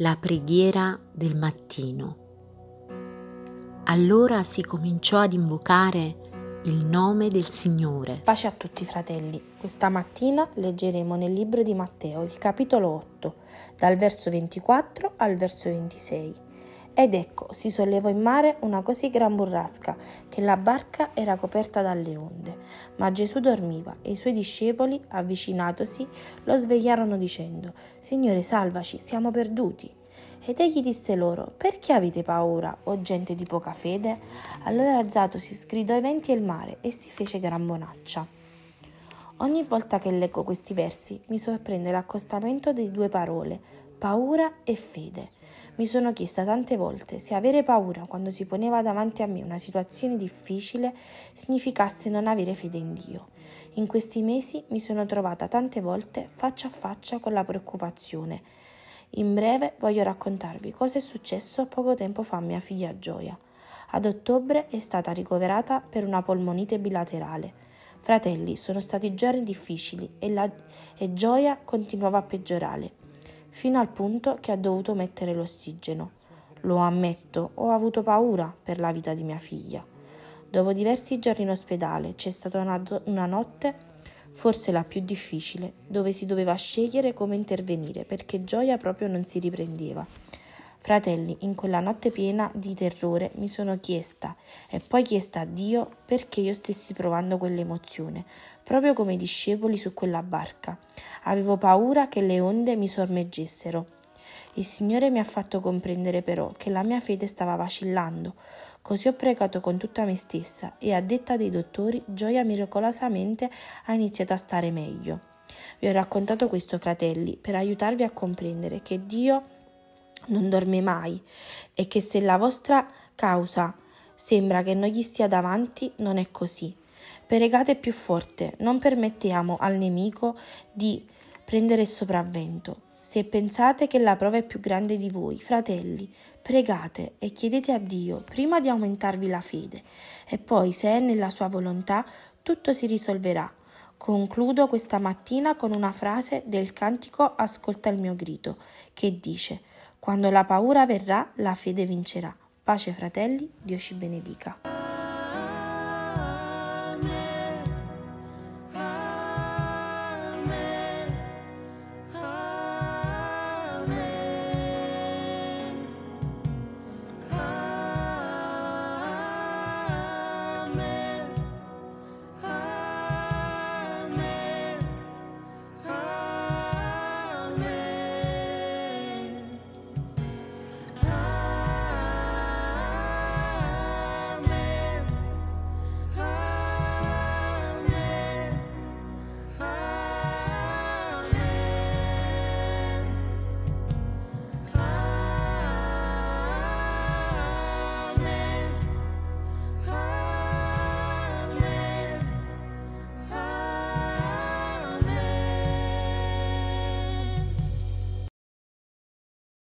La preghiera del mattino. Allora si cominciò ad invocare il nome del Signore. Pace a tutti fratelli. Questa mattina leggeremo nel libro di Matteo il capitolo 8, dal verso 24 al verso 26. Ed ecco, si sollevò in mare una così gran burrasca che la barca era coperta dalle onde. Ma Gesù dormiva e i suoi discepoli, avvicinatosi, lo svegliarono dicendo, Signore, salvaci, siamo perduti. Ed egli disse loro, perché avete paura, o gente di poca fede? Allora alzatosi sgridò i venti e il mare e si fece gran bonaccia. Ogni volta che leggo questi versi mi sorprende l'accostamento di due parole, paura e fede. Mi sono chiesta tante volte se avere paura quando si poneva davanti a me una situazione difficile significasse non avere fede in Dio. In questi mesi mi sono trovata tante volte faccia a faccia con la preoccupazione. In breve voglio raccontarvi cosa è successo poco tempo fa a mia figlia Gioia. Ad ottobre è stata ricoverata per una polmonite bilaterale. Fratelli, sono stati giorni difficili e, la, e Gioia continuava a peggiorare fino al punto che ha dovuto mettere l'ossigeno. Lo ammetto, ho avuto paura per la vita di mia figlia. Dopo diversi giorni in ospedale c'è stata una, una notte, forse la più difficile, dove si doveva scegliere come intervenire perché Gioia proprio non si riprendeva. Fratelli, in quella notte piena di terrore mi sono chiesta e poi chiesta a Dio perché io stessi provando quell'emozione, proprio come i discepoli su quella barca. Avevo paura che le onde mi sormeggessero. Il Signore mi ha fatto comprendere però che la mia fede stava vacillando. Così ho pregato con tutta me stessa e a detta dei dottori Gioia miracolosamente ha iniziato a stare meglio. Vi ho raccontato questo, fratelli, per aiutarvi a comprendere che Dio non dorme mai e che se la vostra causa sembra che non gli stia davanti, non è così. Pregate più forte, non permettiamo al nemico di prendere il sopravvento. Se pensate che la prova è più grande di voi, fratelli, pregate e chiedete a Dio prima di aumentarvi la fede e poi, se è nella sua volontà, tutto si risolverà. Concludo questa mattina con una frase del cantico Ascolta il mio grito, che dice quando la paura verrà, la fede vincerà. Pace fratelli, Dio ci benedica.